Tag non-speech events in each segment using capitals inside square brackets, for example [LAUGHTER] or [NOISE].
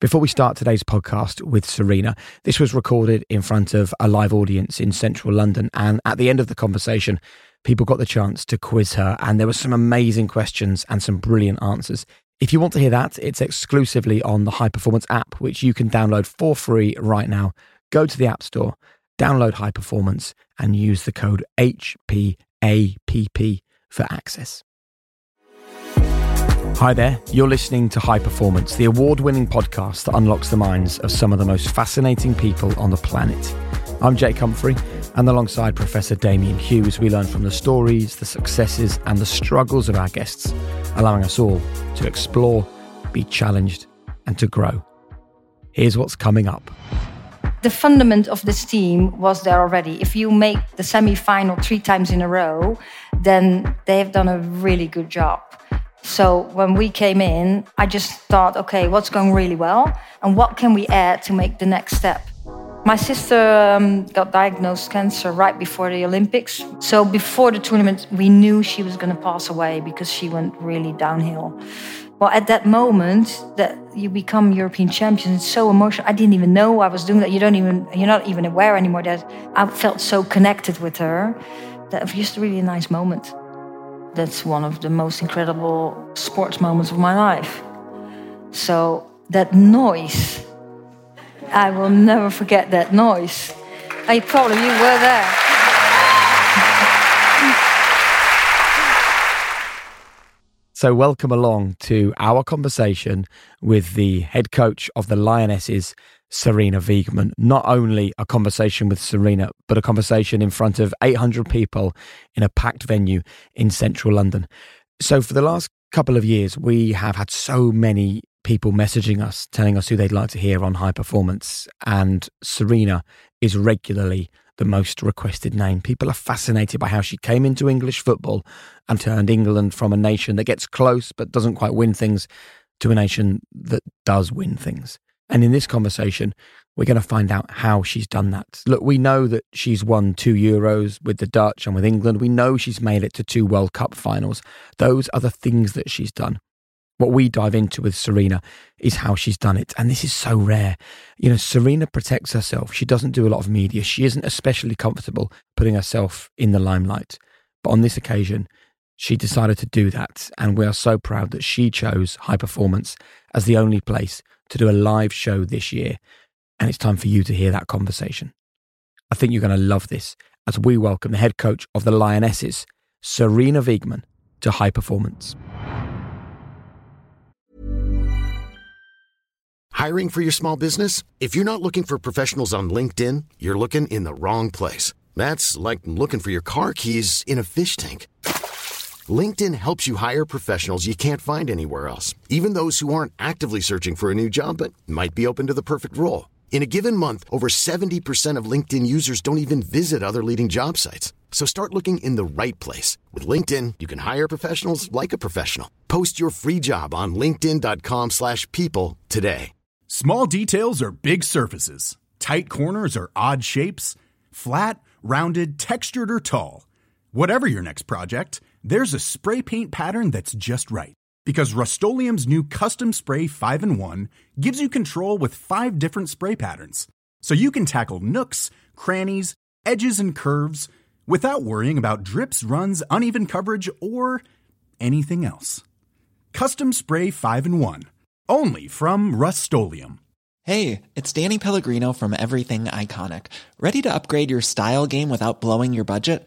Before we start today's podcast with Sarina, this was recorded in front of a live audience in central London. And at the end of the conversation, people got the chance to quiz her, and there were some amazing questions and some brilliant answers. If you want to hear that, it's exclusively on the High Performance app, which you can download for free right now. Go to the App Store, download High Performance, and use the code HPAPP for access. Hi there, you're listening to High Performance, the award winning podcast that unlocks the minds of some of the most fascinating people on the planet. I'm Jake Humphrey, and alongside Professor Damian Hughes, we learn from the stories, the successes, and the struggles of our guests, allowing us all to explore, be challenged, and to grow. Here's what's coming up. The fundament of this team was there already. If you make the semi final three times in a row, then they have done a really good job. So when we came in, I just thought, okay, what's going really well? And what can we add to make the next step? My sister um, got diagnosed cancer right before the Olympics. So before the tournament, we knew she was going to pass away because she went really downhill. Well, at that moment that you become European champion, it's so emotional. I didn't even know I was doing that. You don't even, you're not even aware anymore that I felt so connected with her. That was just a really nice moment. That's one of the most incredible sports moments of my life. So that noise, I will never forget that noise. I probably you were there. So, welcome along to our conversation with the head coach of the Lionesses, Sarina Wiegman. Not only a conversation with Sarina, but a conversation in front of 800 people in a packed venue in central London. So, for the last couple of years, we have had so many people messaging us, telling us who they'd like to hear on high performance. And Sarina is regularly the most requested name. People are fascinated by how she came into English football and turned England from a nation that gets close but doesn't quite win things to a nation that does win things. And in this conversation, we're going to find out how she's done that. Look, we know that she's won two Euros with the Dutch and with England. We know she's made it to two World Cup finals. Those are the things that she's done. What we dive into with Sarina is how she's done it. And this is so rare. You know, Sarina protects herself. She doesn't do a lot of media. She isn't especially comfortable putting herself in the limelight. But on this occasion, she decided to do that. And we are so proud that she chose high performance as the only place to do a live show this year. And it's time for you to hear that conversation. I think you're going to love this as we welcome the head coach of the Lionesses, Sarina Wiegman, to high performance. Hiring for your small business? If you're not looking for professionals on LinkedIn, you're looking in the wrong place. That's like looking for your car keys in a fish tank. LinkedIn helps you hire professionals you can't find anywhere else, even those who aren't actively searching for a new job but might be open to the perfect role. In a given month, over 70% of LinkedIn users don't even visit other leading job sites. So start looking in the right place. With LinkedIn, you can hire professionals like a professional. Post your free job on linkedin.com slash people today. Small details are big surfaces. Tight corners are odd shapes. Flat, rounded, textured, or tall. Whatever your next project, there's a spray paint pattern that's just right. Because Rust-Oleum Custom Spray 5 and 1 gives you control with five different spray patterns. So you can tackle nooks, crannies, edges, and curves without worrying about drips, runs, uneven coverage, or anything else. Custom Spray 5 and 1. Only from Rust Hey, it's Danny Pellegrino from Everything Iconic. Ready to upgrade your style game without blowing your budget?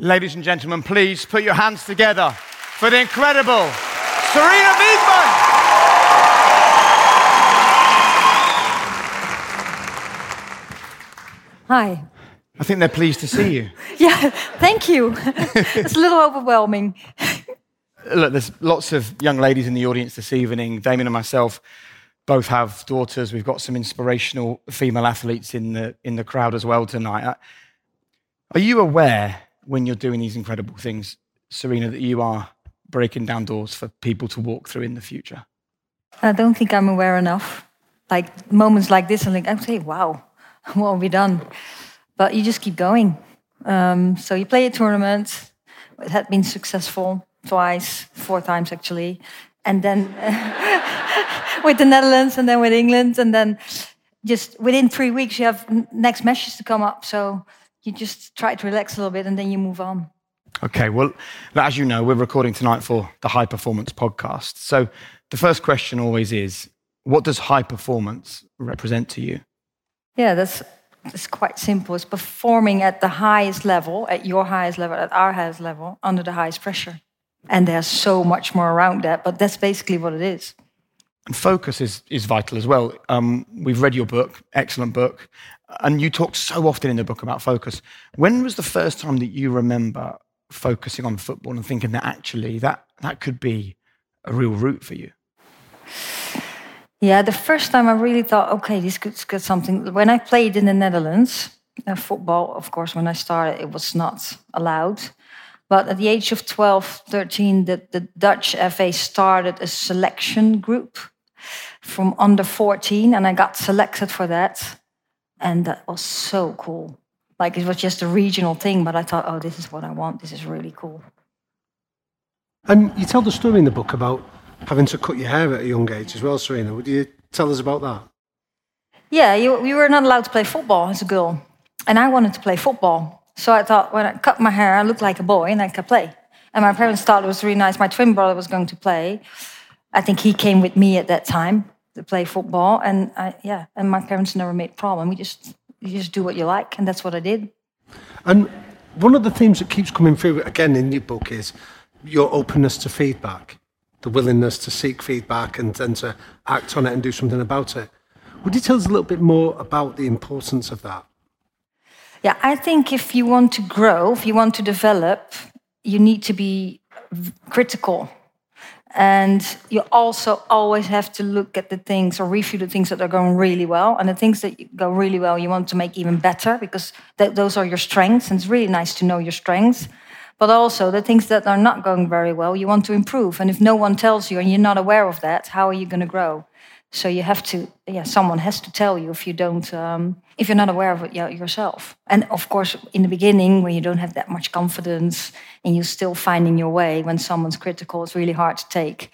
Ladies and gentlemen, please put your hands together for the incredible Sarina Wiegman. Hi. I think they're pleased to see you. [LAUGHS] Yeah, thank you. [LAUGHS] it's a little overwhelming. look, there's lots of young ladies in the audience this evening. Damian and myself both have daughters. We've got some inspirational female athletes in the in the crowd as well tonight. Are you aware when you're doing these incredible things, Sarina, that you are breaking down doors for people to walk through in the future? I don't think I'm aware enough. Like moments like this, I'm like, I say, wow, [LAUGHS] what have we done? But you just keep going. Um, so you play a tournament. It had been successful twice, four times actually, and then [LAUGHS] with the Netherlands, and then with England, and then just within three weeks you have next matches to come up. So you just try to relax a little bit, and then you move on. Okay, well, as you know, we're recording tonight for the High Performance podcast. So the first question always is what does high performance represent to you? Yeah, that's it's quite simple. It's performing at the highest level, at your highest level, at our highest level, under the highest pressure. And there's so much more around that, but that's basically what it is. And focus is, is vital as well. Um, we've read your book, excellent book, and you talk so often in the book about focus. When was the first time that you remember focusing on football and thinking that actually that, that could be a real route for you? Yeah, the first time I really thought, okay, this could get something. When I played in the Netherlands, uh, football, of course, when I started, it was not allowed. But at the age of 12, 13, the, the Dutch FA started a selection group from under 14, and I got selected for that. And that was so cool. Like it was just a regional thing, but I thought, oh, this is what I want. This is really cool. And you tell the story in the book about having to cut your hair at a young age as well, Sarina. Would you tell us about that? Yeah, you, you were not allowed to play football as a girl. And I wanted to play football. So I thought when I cut my hair, I looked like a boy and I could play. And my parents thought it was really nice. My twin brother was going to play. I think he came with me at that time to play football. And I, yeah, and my parents never made a problem. We just, you just do what you like. And that's what I did. And one of the themes that keeps coming through again in your book is your openness to feedback the willingness to seek feedback and then to act on it and do something about it. Would you tell us a little bit more about the importance of that? Yeah, I think if you want to grow, if you want to develop, you need to be critical. And you also always have to look at the things or review the things that are going really well. And the things that go really well, you want to make even better because th- those are your strengths. And it's really nice to know your strengths but also the things that are not going very well, you want to improve. And if no one tells you and you're not aware of that, how are you going to grow? So you have to, yeah, someone has to tell you if you don't, um, if you're not aware of it yourself. And of course, in the beginning, when you don't have that much confidence and you're still finding your way, when someone's critical, it's really hard to take.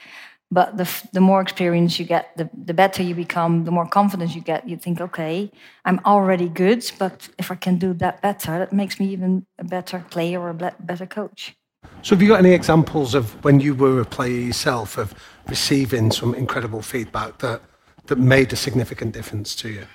But the, the more experience you get, the, the better you become, the more confidence you get. You think, okay, I'm already good, but if I can do that better, that makes me even a better player or a better coach. So, have you got any examples of when you were a player yourself of receiving some incredible feedback that, that made a significant difference to you?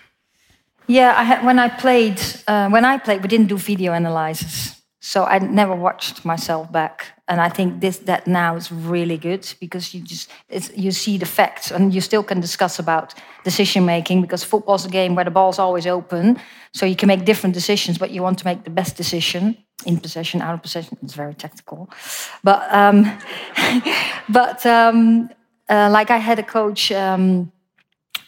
Yeah, I had, when I played, uh, when I played, we didn't do video analysis. So I never watched myself back, and I think this that now is really good because you just you see the facts, and you still can discuss about decision making because football's a game where the ball's always open, so you can make different decisions, but you want to make the best decision in possession, out of possession. It's very tactical, but um, [LAUGHS] but um, uh, like I had a coach. Um,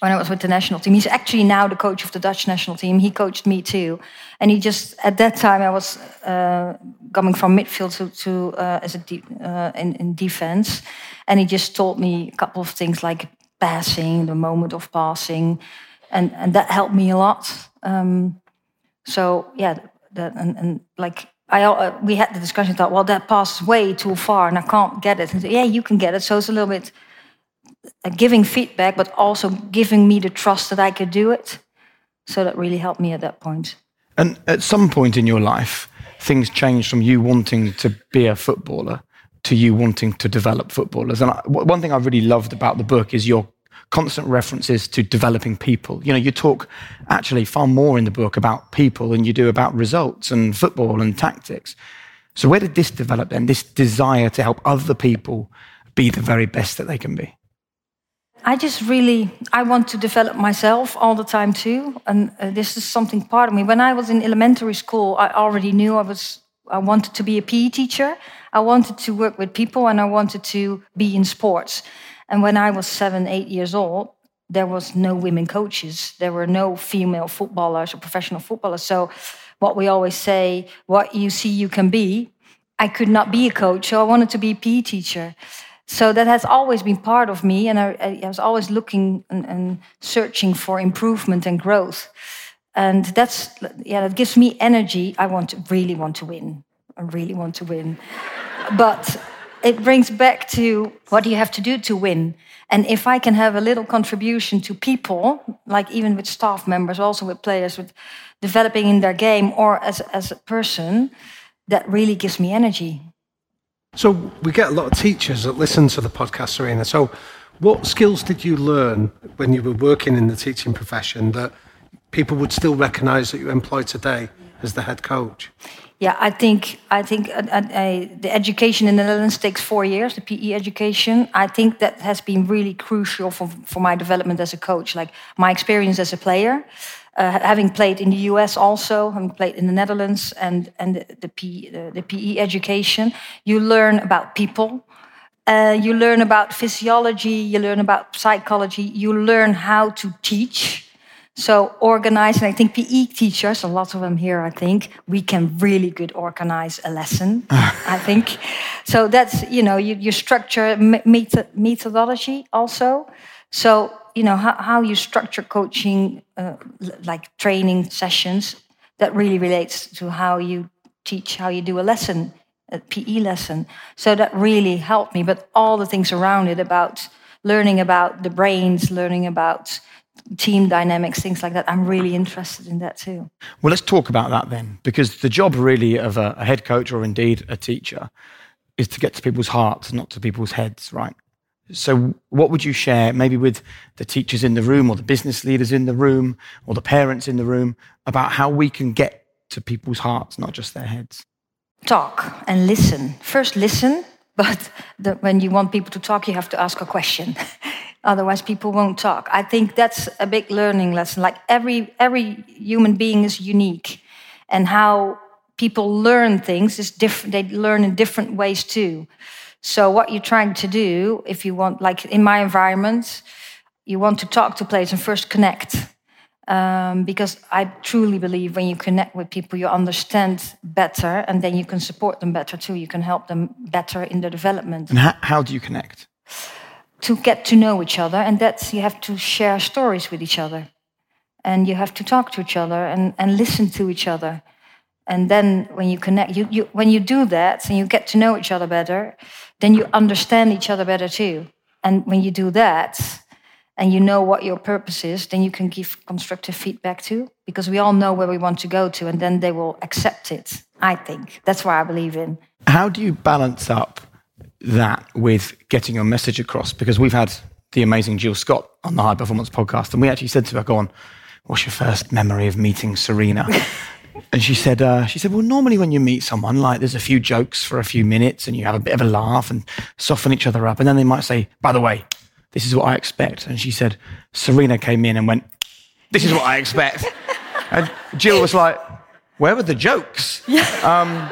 when I was with the national team. He's actually now the coach of the Dutch national team. He coached me too, and he just at that time I was uh, coming from midfield to, to uh, as a de- uh, in, in defense, and he just taught me a couple of things like passing, the moment of passing, and and that helped me a lot. Um, so yeah, that and, and like I, uh, we had the discussion. Thought, well, that pass is way too far, and I can't get it. And said, yeah, you can get it. So it's a little bit giving feedback, but also giving me the trust that I could do it. So that really helped me at that point. And at some point in your life, things changed from you wanting to be a footballer to you wanting to develop footballers. And I, one thing I really loved about the book is your constant references to developing people. You know, you talk actually far more in the book about people than you do about results and football and tactics. So where did this develop then? This desire to help other people be the very best that they can be? I just really I want to develop myself all the time too, and uh, this is something part of me. When I was in elementary school, I already knew I was I wanted to be a PE teacher. I wanted to work with people and I wanted to be in sports. And when I was seven, eight years old, there was no women coaches. There were no female footballers or professional footballers. So what we always say, what you see, you can be. I could not be a coach, so I wanted to be a PE teacher. So that has always been part of me, and I, I was always looking and, and, searching for improvement and growth. And that's yeah, that gives me energy. I want to really want to win. I really want to win, but it brings back to what do you have to do to win? And if I can have a little contribution to people, like even with staff members, also with players, with developing in their game or as, as a person, that really gives me energy. So we get a lot of teachers that listen to the podcast, Sarina. So what skills did you learn when you were working in the teaching profession that people would still recognize that you employ today as the head coach? Yeah, I think I think uh, uh, uh, the education in the Netherlands takes four years. The PE education, I think that has been really crucial for for my development as a coach. Like my experience as a player, uh, having played in the US also, having played in the Netherlands, and and the, the, P, the, the PE education, you learn about people. Uh, you learn about physiology. You learn about psychology. You learn how to teach so organize, and I think PE teachers, a lot of them here, I think, we can really good organize a lesson, I [LAUGHS] think. So that's, you know, you, you structure method, methodology also. So, you know, how, how you structure coaching, uh, like training sessions, that really relates to how you teach, how you do a lesson, a PE lesson. So that really helped me. But all the things around it about learning about the brains, learning about team dynamics, things like that. I'm really interested in that too. Well, let's talk about that then, because the job really of a, a head coach or indeed a teacher is to get to people's hearts, not to people's heads, right? So, what would you share, maybe with the teachers in the room, or the business leaders in the room, or the parents in the room, about how we can get to people's hearts, not just their heads? Talk and listen. First, listen, [LAUGHS] but the, when you want people to talk, you have to ask a question. [LAUGHS] Otherwise, people won't talk. I think that's a big learning lesson. Like every every human being is unique, and how people learn things is different. They learn in different ways too. So, what you're trying to do, if you want, like in my environment, you want to talk to players and first connect. Um, because I truly believe when you connect with people, you understand better, and then you can support them better too. You can help them better in their development. And how, how do you connect? to get to know each other, and that's you have to share stories with each other, and you have to talk to each other and, and listen to each other. And then when you connect, you, you, when you do that and you get to know each other better, then you understand each other better too. And when you do that, and you know what your purpose is, then you can give constructive feedback too, because we all know where we want to go to, and then they will accept it. I think that's what I believe in. How do you balance up that with getting your message across because we've had the amazing Jill Scott on the High Performance podcast, and we actually said to her, "Go on, what's your first memory of meeting Sarina?" [LAUGHS] and she said, uh, "She said, well, normally when you meet someone, like there's a few jokes for a few minutes, and you have a bit of a laugh and soften each other up, and then they might say, by the way, this is what I expect." And she said, Sarina came in and went, "This is what I expect," [LAUGHS] and Jill was like, "Where were the jokes?" Yeah. Um,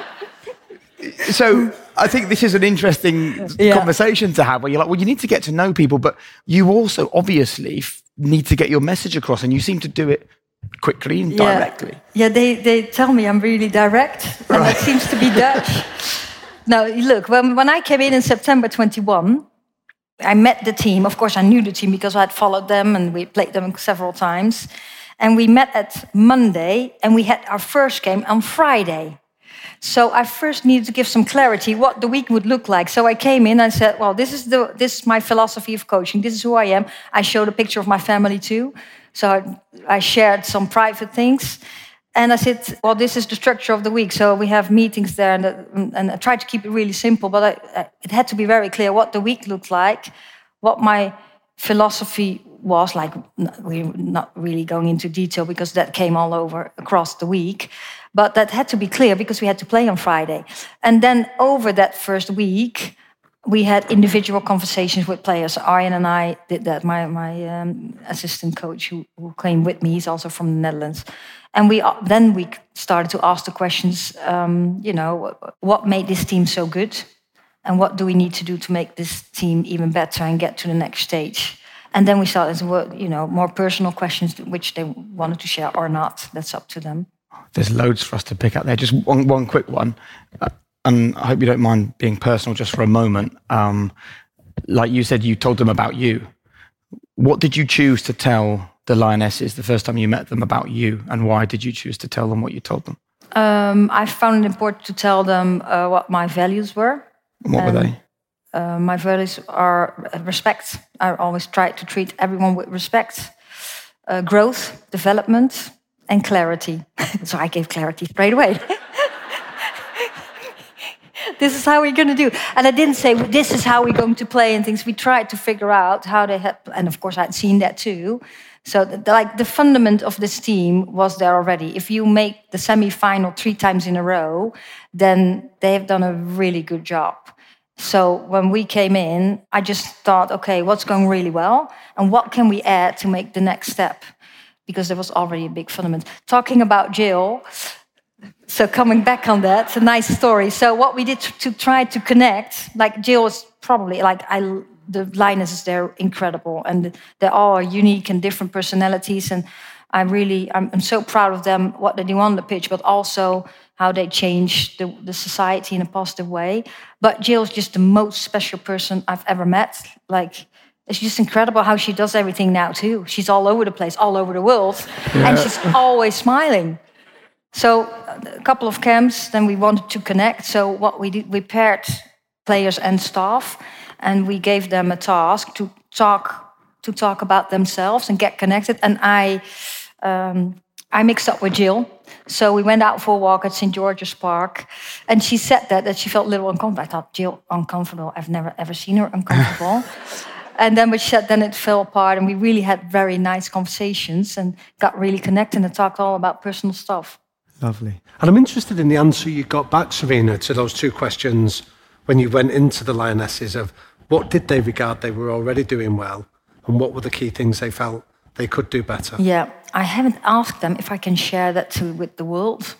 so I think this is an interesting yeah. conversation to have where you're like, well, you need to get to know people, but you also obviously need to get your message across, and you seem to do it quickly and yeah. directly. Yeah, they, they tell me I'm really direct, and right. that seems to be Dutch. [LAUGHS] now, look, when, when I came in in September 21, I met the team. Of course, I knew the team because I had followed them and we played them several times. And we met at Monday, and we had our first game on Friday. So I first needed to give some clarity what the week would look like. So I came in and said, "Well, this is the this is my philosophy of coaching. This is who I am." I showed a picture of my family too. So I, I shared some private things. And I said, well, this is the structure of the week. So we have meetings there, and, uh, and I tried to keep it really simple, but I, it had to be very clear what the week looked like, what my philosophy was like. We're not really going into detail because that came all over across the week. But that had to be clear because we had to play on Friday. And then over that first week, we had individual conversations with players. Arjan and I did that. My my um, assistant coach, who, who came with me, he's also from the Netherlands, and we uh, then we started to ask the questions. Um, you know, what made this team so good, and what do we need to do to make this team even better and get to the next stage? And then we started to work, you know, more personal questions which they wanted to share or not. That's up to them. There's loads for us to pick up there. Just one, one quick one. Uh, and I hope you don't mind being personal just for a moment. Um, like you said, you told them about you. What did you choose to tell the Lionesses the first time you met them about you, and why did you choose to tell them what you told them? Um, I found it important to tell them uh, what my values were. And what and, were they? Uh, my values are respect. I always try to treat everyone with respect, uh, growth, development, and clarity. [LAUGHS] so I gave clarity straight away. [LAUGHS] this is how we're going to do. And I didn't say this is how we're going to play and things. We tried to figure out how they had, and of course I'd seen that too. So the, like the fundament of this team was there already. If you make the semi-final three times in a row, then they have done a really good job. So when we came in, I just thought, okay, what's going really well, and what can we add to make the next step? Because there was already a big fundament. Talking about Jill, so coming back on that, it's a nice story. So what we did to, to try to connect, like Jill is probably like I, the Lionesses, they're incredible, and they're all unique and different personalities, and I'm really, I'm, I'm so proud of them, what they do on the pitch, but also how they change the, the society in a positive way. But Jill's just the most special person I've ever met. Like, it's just incredible how she does everything now too. She's all over the place, all over the world, yeah. and she's always smiling. So a couple of camps, then we wanted to connect. So what we did, we paired players and staff, and we gave them a task to talk to talk about themselves and get connected. And I um, I mixed up with Jill. So we went out for a walk at St. George's Park. And she said that, that she felt a little uncomfortable. I thought, Jill, uncomfortable. I've never ever seen her uncomfortable. [LAUGHS] and then we said, then it fell apart. And we really had very nice conversations and got really connected and talked all about personal stuff. Lovely. And I'm interested in the answer you got back, Sarina, to those two questions when you went into the Lionesses of what did they regard they were already doing well and what were the key things they felt they could do better? Yeah, I haven't asked them if I can share that too with the world.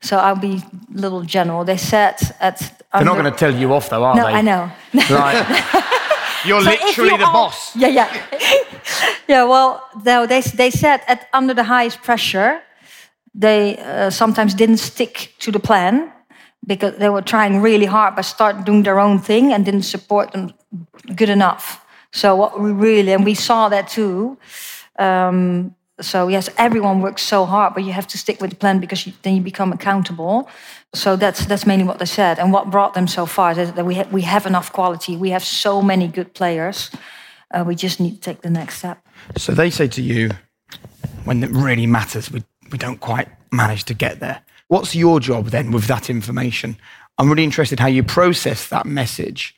So I'll be a little general. They said at. They're not going to tell you off, though, are no, they? I know. [LAUGHS] Right. [LAUGHS] You're so literally you the all, boss. Yeah, yeah. [LAUGHS] yeah, well, no, they, they said at under the highest pressure, they uh, sometimes didn't stick to the plan because they were trying really hard but started doing their own thing and didn't support them good enough. So what we really, and we saw that too. Um, so yes, everyone works so hard, but you have to stick with the plan because you, then you become accountable. So that's that's mainly what they said, and what brought them so far is that we ha we have enough quality. We have so many good players. Uh, we just need to take the next step. So they say to you, when it really matters, we we don't quite manage to get there. What's your job then with that information? I'm really interested how you process that message,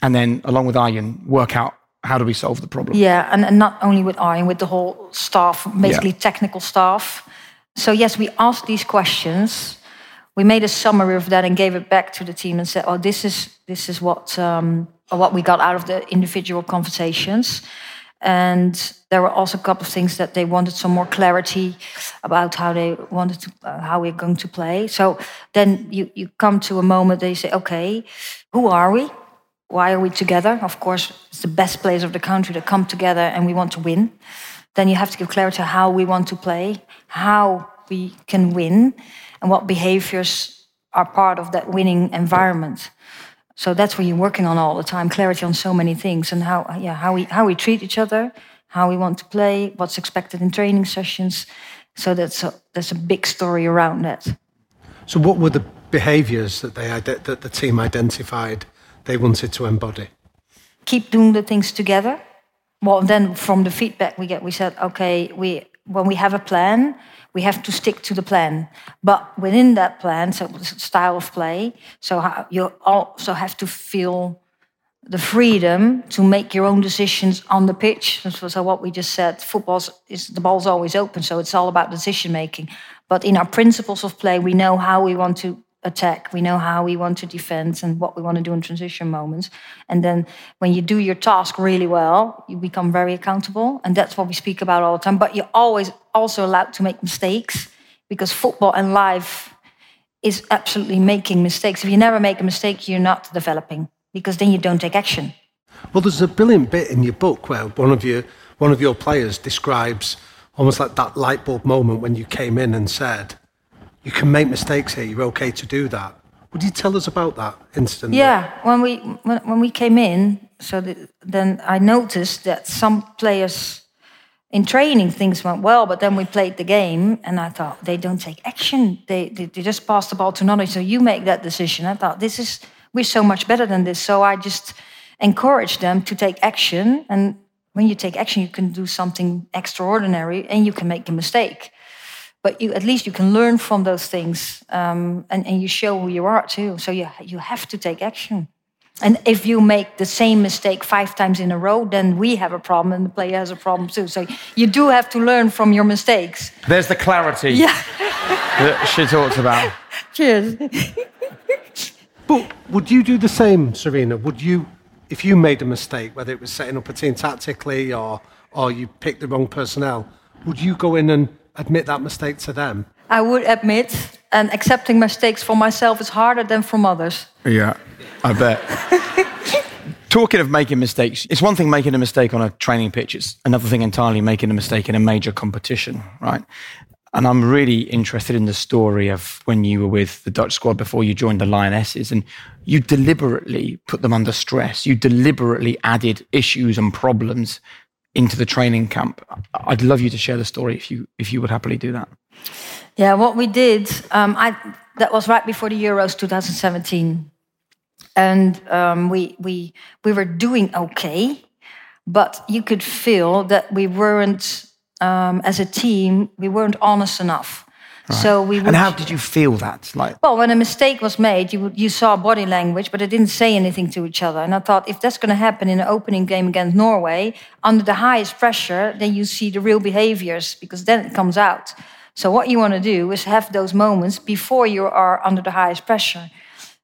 and then along with Arjan, work out how do we solve the problem? Yeah, and, and not only with Arjan, with the whole staff, basically yeah. technical staff. So yes, we asked these questions. We made a summary of that and gave it back to the team and said, "Oh, this is this is what um, what we got out of the individual conversations." And there were also a couple of things that they wanted some more clarity about how they wanted to uh, how we're going to play. So then you you come to a moment they say, "Okay, who are we?" why are we together? Of course, it's the best players of the country that come together and we want to win. Then you have to give clarity how we want to play, how we can win, and what behaviors are part of that winning environment. So that's what you're working on all the time: clarity on so many things, and how yeah how we how we treat each other, how we want to play, what's expected in training sessions. So that's a, that's a big story around that. So what were the behaviors that they that the team identified they wanted to embody? Keep doing the things together. Well, then from the feedback we get, we said, okay, we when we have a plan, we have to stick to the plan. But within that plan, so style of play, so you also have to feel the freedom to make your own decisions on the pitch. So what we just said, football is the ball's always open, so it's all about decision making. But in our principles of play, we know how we want to attack. We know how we want to defend and what we want to do in transition moments. And then when you do your task really well, you become very accountable. And that's what we speak about all the time. But you're always also allowed to make mistakes because football and life is absolutely making mistakes. If you never make a mistake, you're not developing because then you don't take action. Well, there's a brilliant bit in your book where one of your one of your players describes almost like that light bulb moment when you came in and said, "You can make mistakes here. You're okay to do that." Would you tell us about that incident? Yeah, when we when, when we came in, so the, then I noticed that some players in training things went well, but then we played the game, and I thought they don't take action. They they, they just pass the ball to another. So you make that decision. I thought this is we're so much better than this. So I just encourage them to take action. And when you take action, you can do something extraordinary and you can make a mistake. But you, at least you can learn from those things um, and, and you show who you are too. So you, you have to take action. And if you make the same mistake five times in a row, then we have a problem and the player has a problem too. So you do have to learn from your mistakes. There's the clarity Yeah. that she talks about. [LAUGHS] Cheers. But would you do the same, Sarina? Would you, if you made a mistake, whether it was setting up a team tactically or or you picked the wrong personnel, would you go in and admit that mistake to them? I would admit, and accepting mistakes for myself is harder than from others. Yeah, I bet. [LAUGHS] Talking of making mistakes, it's one thing making a mistake on a training pitch, it's another thing entirely making a mistake in a major competition, right? And I'm really interested in the story of when you were with the Dutch squad before you joined the Lionesses and you deliberately put them under stress. You deliberately added issues and problems into the training camp. I'd love you to share the story if you if you would happily do that. Yeah, what we did, um, I, that was right before the Euros 2017. And um, we, we, we were doing okay, but you could feel that we weren't, um, as a team, we weren't honest enough. So we would, And how did you feel that? Like, well, when a mistake was made, you, you saw body language, but they didn't say anything to each other. And I thought, if that's going to happen in an opening game against Norway, under the highest pressure, then you see the real behaviors because then it comes out. So what you want to do is have those moments before you are under the highest pressure.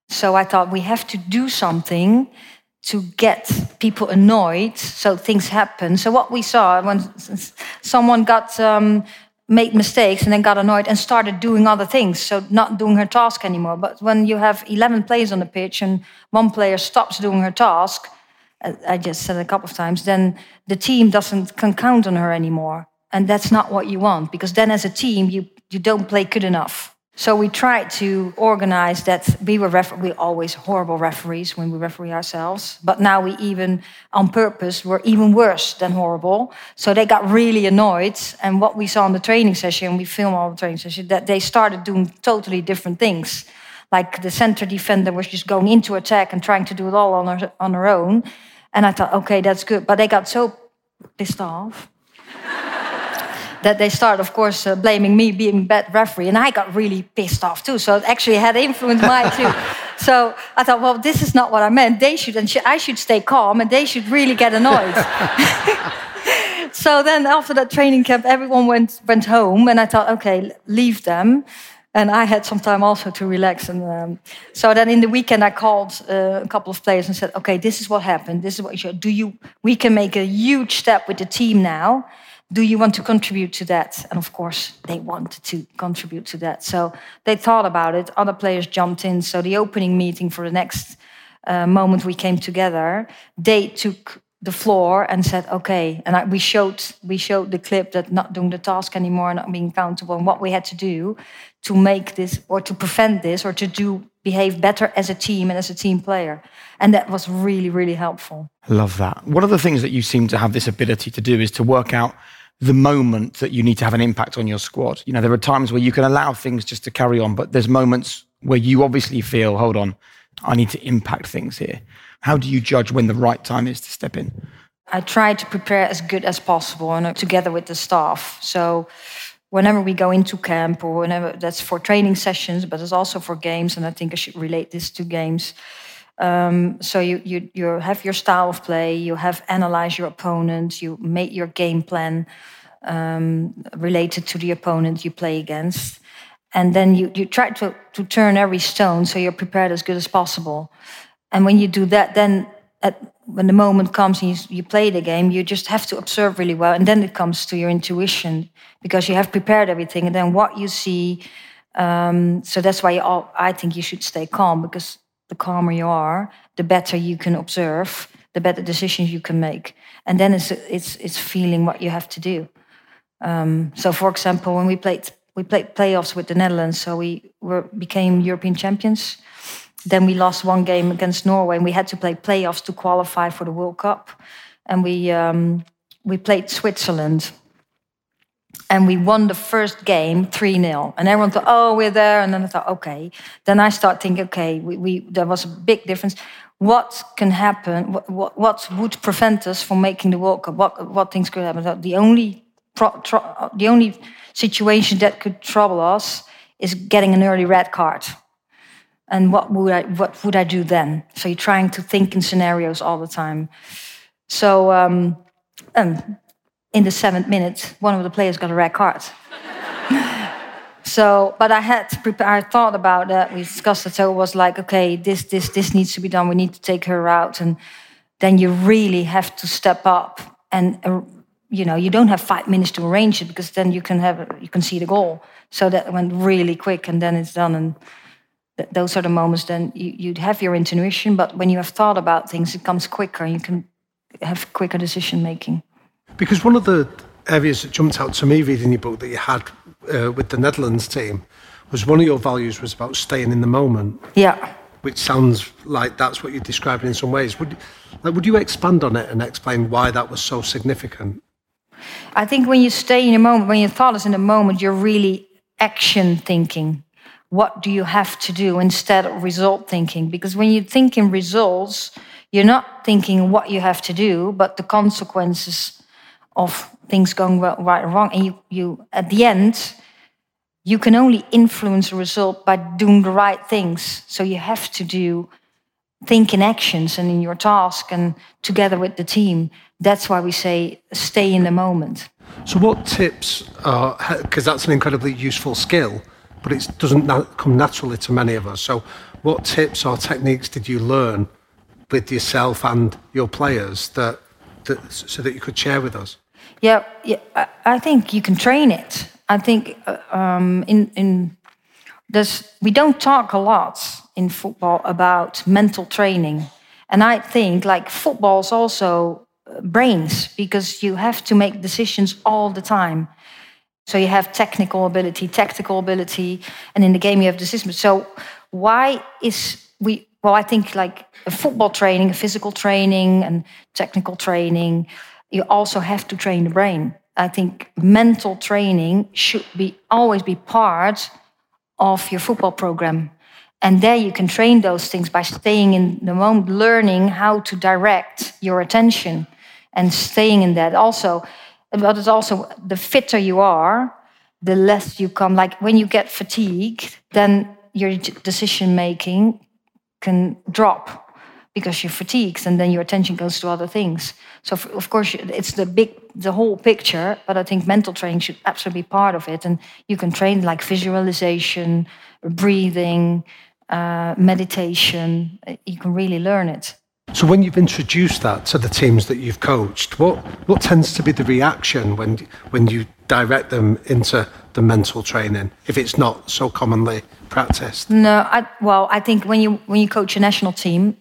So I thought we have to do something to get people annoyed so things happen. So what we saw when someone got um, made mistakes and then got annoyed and started doing other things, so not doing her task anymore. But when you have 11 players on the pitch and one player stops doing her task, I just said a couple of times, then the team doesn't can count on her anymore. And that's not what you want, because then as a team, you, you don't play good enough. So we tried to organize that we were we always horrible referees when we referee ourselves, but now we even on purpose were even worse than horrible. So they got really annoyed, and what we saw in the training session, we film all the training session, that they started doing totally different things. Like the center defender was just going into attack and trying to do it all on her on her own, and I thought, okay, that's good. But they got so pissed off that they start, of course, uh, blaming me being bad referee, and I got really pissed off too. So it actually had influenced my too. [LAUGHS] So I thought, well, this is not what I meant. They should, and sh- I should stay calm, and they should really get annoyed. [LAUGHS] so then, after that training camp, everyone went went home, and I thought, okay, leave them. And I had some time also to relax. And um, so then in the weekend, I called uh, a couple of players and said, okay, this is what happened. This is what you should do. You, we can make a huge step with the team now do you want to contribute to that? And of course, they wanted to contribute to that. So they thought about it. Other players jumped in. So the opening meeting for the next uh, moment we came together, they took the floor and said, "Okay." And I, we showed we showed the clip that not doing the task anymore, not being accountable, and what we had to do to make this or to prevent this or to do behave better as a team and as a team player. And that was really really helpful. Love that. One of the things that you seem to have this ability to do is to work out the moment that you need to have an impact on your squad. You know, there are times where you can allow things just to carry on, but there's moments where you obviously feel, hold on, I need to impact things here. How do you judge when the right time is to step in? I try to prepare as good as possible and together with the staff. So whenever we go into camp or whenever that's for training sessions, but it's also for games, and I think I should relate this to games. Um, so you, you you have your style of play, you have analyze your opponent, you make your game plan um, related to the opponent you play against, and then you, you try to, to turn every stone so you're prepared as good as possible. And when you do that, then at, when the moment comes and you, you play the game, you just have to observe really well. And then it comes to your intuition because you have prepared everything. And then what you see, um, so that's why all, I think you should stay calm because the calmer you are, the better you can observe, the better decisions you can make. And then it's, it's, it's feeling what you have to do. Um, so, for example, when we played we played playoffs with the Netherlands, so we were became European champions. Then we lost one game against Norway, and we had to play playoffs to qualify for the World Cup. And we um, we played Switzerland, and we won the first game 3-0 and everyone thought oh we're there and then i thought okay then i start thinking okay we, we there was a big difference what can happen what, what, what would prevent us from making the world cup what, what things could happen the only the only situation that could trouble us is getting an early red card. And what would I what would I do then? So you're trying to think in scenarios all the time. So um, um, in the seventh minute, one of the players got a red card. [LAUGHS] so, but I had prepared. I thought about that. We discussed it. So it was like, okay, this this this needs to be done. We need to take her out, and then you really have to step up and. Uh, you know you don't have five minutes to arrange it because then you can have you can see the goal so that went really quick and then it's done and th those are the moments then you, you'd have your intuition but when you have thought about things it comes quicker and you can have quicker decision making because one of the areas that jumped out to me reading your book that you had uh, with the netherlands team was one of your values was about staying in the moment yeah which sounds like that's what you're describing in some ways would like, would you expand on it and explain why that was so significant I think when you stay in a moment, when your thought is in a moment, you're really action thinking. What do you have to do instead of result thinking? Because when you think in results, you're not thinking what you have to do, but the consequences of things going right or wrong. And you, you at the end, you can only influence a result by doing the right things. So you have to do think in actions and in your task and together with the team. That's why we say stay in the moment. So, what tips are, because that's an incredibly useful skill, but it doesn't come naturally to many of us. So, what tips or techniques did you learn with yourself and your players that, that so that you could share with us? Yeah, yeah I think you can train it. I think uh, um, in, in there's, we don't talk a lot in football about mental training. And I think like football is also uh, brains because you have to make decisions all the time. So you have technical ability, tactical ability, and in the game you have the system. So why is we well, I think like football training, physical training and technical training, you also have to train the brain. I think mental training should be always be part of your football program. And there you can train those things by staying in the moment, learning how to direct your attention and staying in that. Also, but it's also the fitter you are, the less you come. Like when you get fatigued, then your decision making can drop because you're fatigued and then your attention goes to other things. So, of course, it's the big, the whole picture, but I think mental training should absolutely be part of it. And you can train like visualization, breathing, uh, meditation. You can really learn it. So, when you've introduced that to the teams that you've coached, what, what tends to be the reaction when, when you direct them into the mental training if it's not so commonly practiced? No, I, well, I think when you when you coach a national team,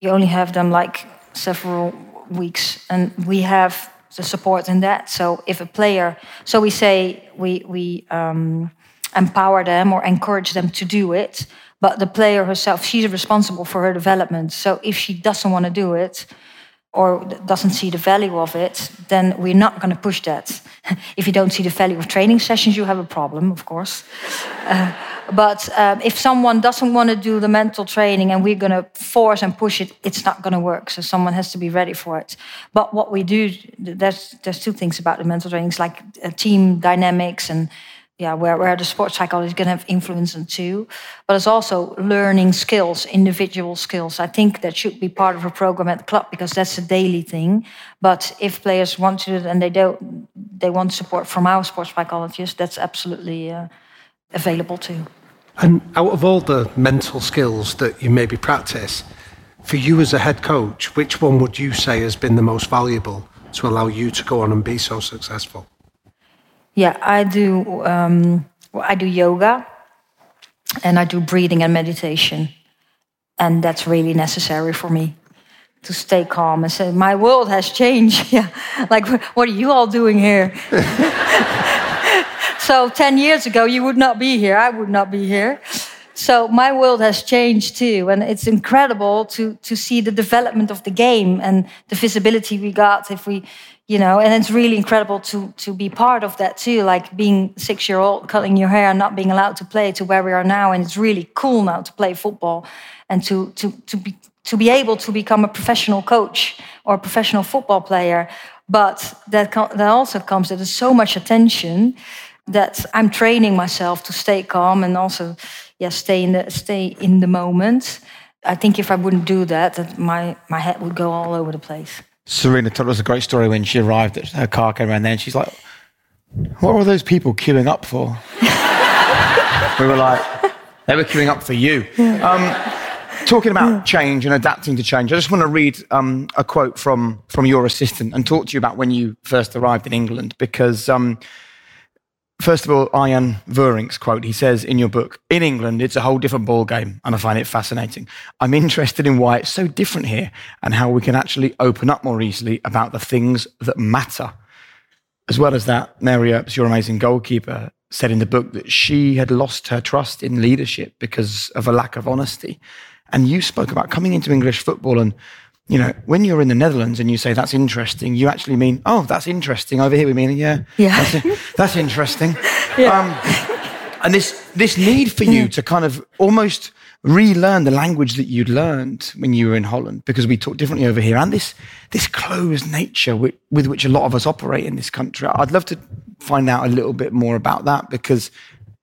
you only have them like several weeks, and we have the support in that. So if a player, so we say we we um, empower them or encourage them to do it, but the player herself, she's responsible for her development. So if she doesn't want to do it, or doesn't see the value of it, then we're not going to push that. [LAUGHS] if you don't see the value of training sessions, you have a problem, of course. Uh, but um, if someone doesn't want to do the mental training and we're going to force and push it, it's not going to work. So someone has to be ready for it. But what we do, there's there's two things about the mental trainings, like uh, team dynamics and yeah, where, where the sports psychology can have influence on too. But it's also learning skills, individual skills. I think that should be part of a program at the club because that's a daily thing. But if players want to and they don't, they want support from our sports psychologists, that's absolutely uh, available too. And out of all the mental skills that you maybe practice, for you as a head coach, which one would you say has been the most valuable to allow you to go on and be so successful? Yeah, I do. Um, I do yoga, and I do breathing and meditation, and that's really necessary for me to stay calm and say, "My world has changed." [LAUGHS] yeah, like what are you all doing here? [LAUGHS] so ten years ago, you would not be here. I would not be here. So my world has changed too, and it's incredible to to see the development of the game and the visibility we got if we, you know, and it's really incredible to to be part of that too. Like being six year old, cutting your hair, and not being allowed to play, to where we are now, and it's really cool now to play football, and to to to be to be able to become a professional coach or a professional football player. But that that also comes that there's so much attention that I'm training myself to stay calm and also yeah, stay in the stay in the moment. I think if I wouldn't do that, that my my head would go all over the place. Sarina told us a great story when she arrived at her car came around there, and she's like, "What were those people queuing up for?" [LAUGHS] we were like, "They were queuing up for you." Um, talking about change and adapting to change, I just want to read um, a quote from from your assistant and talk to you about when you first arrived in England because. Um, First of all, Arjan Veurink's quote, he says in your book, in England, it's a whole different ballgame, and I find it fascinating. I'm interested in why it's so different here and how we can actually open up more easily about the things that matter. As well as that, Mary Earps, your amazing goalkeeper, said in the book that she had lost her trust in leadership because of a lack of honesty. And you spoke about coming into English football and you know, when you're in the Netherlands and you say that's interesting, you actually mean, oh, that's interesting. Over here, we mean, yeah, yeah, that's, that's interesting. [LAUGHS] yeah. Um, and this this need for you to kind of almost relearn the language that you'd learned when you were in Holland, because we talk differently over here, and this this closed nature with, with which a lot of us operate in this country. I'd love to find out a little bit more about that because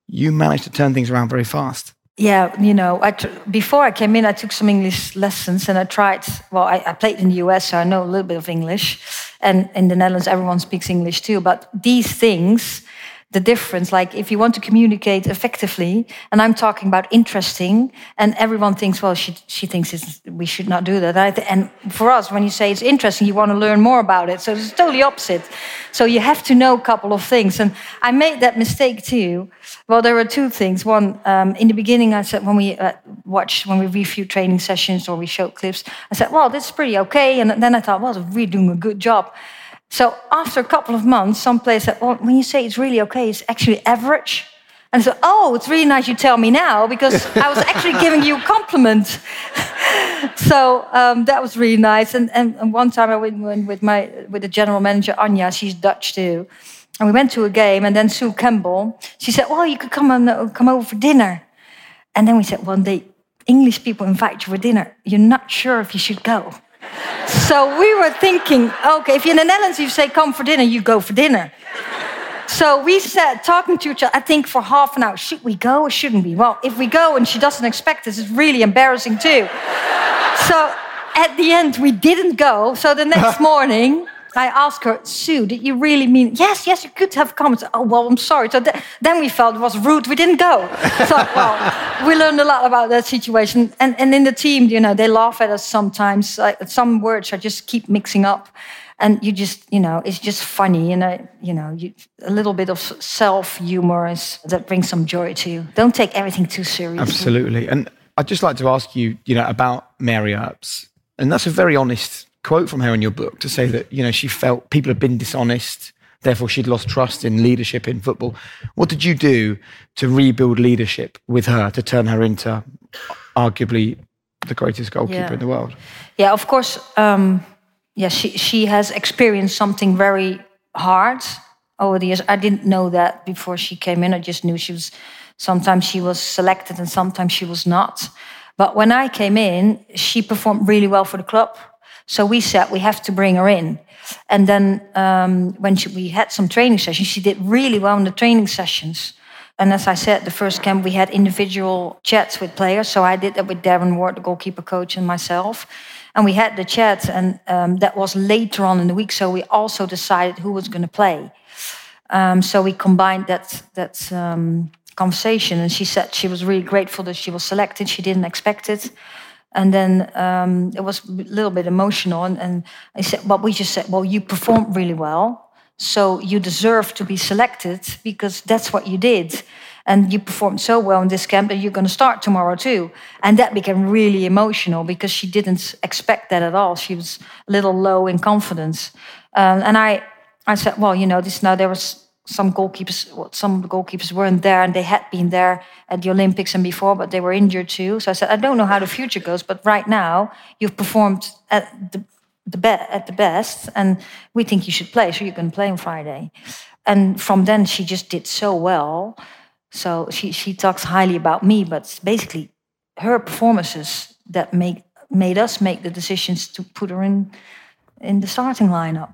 you managed to turn things around very fast yeah, you know, I before I came in, I took some English lessons and I tried. Well, I, I, played in the US, so I know a little bit of English. And in the Netherlands, everyone speaks English too. But these things the difference. Like if you want to communicate effectively, and I'm talking about interesting, and everyone thinks, well, she she thinks we should not do that. And for us, when you say it's interesting, you want to learn more about it. So it's totally opposite. So you have to know a couple of things. And I made that mistake too. Well, there were two things. One, um, in the beginning, I said when we uh, watched, when we reviewed training sessions or we showed clips, I said, well, this is pretty okay. And then I thought, well, we're doing a good job. So after a couple of months, some players said, well, when you say it's really okay, it's actually average. And so, oh, it's really nice you tell me now because [LAUGHS] I was actually giving you a compliment. [LAUGHS] so um, that was really nice. And, and, and one time I went, went, with my with the general manager Anya, she's Dutch too, and we went to a game. And then Sue Campbell, she said, "Well, you could come and come over for dinner." And then we said, "One day, English people invite you for dinner. You're not sure if you should go." So we were thinking, okay, if you're in the Netherlands, you say, come for dinner, you go for dinner. So we sat talking to each other, I think for half an hour. Should we go or shouldn't we? Well, if we go and she doesn't expect us, it's really embarrassing too. so at the end, we didn't go. So the next [LAUGHS] morning, I asked her, Sue, did you really mean? Yes, yes, you could have come. Oh, well, I'm sorry. So th then we felt it was rude. We didn't go. so, well, we learned a lot about that situation. And, and in the team, you know, they laugh at us sometimes. Like, some words I just keep mixing up. And you just, you know, it's just funny. And, I, you know, you, a little bit of self humor is, that brings some joy to you. Don't take everything too seriously. Absolutely. And I'd just like to ask you, you know, about Mary Earps. And that's a very honest quote from her in your book to say that you know she felt people had been dishonest therefore she'd lost trust in leadership in football. What did you do to rebuild leadership with her to turn her into arguably the greatest goalkeeper yeah. in the world? Yeah of course um, yeah she, she has experienced something very hard over the years. I didn't know that before she came in. I just knew she was sometimes she was selected and sometimes she was not. But when i came in she performed really well for the club so we said we have to bring her in. And then um, when she, we had some training sessions, she did really well in the training sessions. And as I said, the first camp we had individual chats with players. So I did that with Darren Ward, the goalkeeper coach, and myself. And we had the chat, and um, that was later on in the week. So we also decided who was going to play. Um, so we combined that that um, conversation, and she said she was really grateful that she was selected. She didn't expect it. And then um, it was a little bit emotional. And, and I said, but we just said, well, you performed really well. So you deserve to be selected because that's what you did. And you performed so well in this camp that you're going to start tomorrow too. And that became really emotional because she didn't expect that at all. She was a little low in confidence. Um, and I, I said, well, you know, this now there was some goalkeepers, well, some goalkeepers weren't there and they had been there at the Olympics and before, but they were injured too. So I said, I don't know how the future goes, but right now you've performed at the, the be- at the best, and we think you should play, so you can play on Friday. And from then she just did so well. So she she talks highly about me, but basically her performances that make made us make the decisions to put her in in the starting lineup.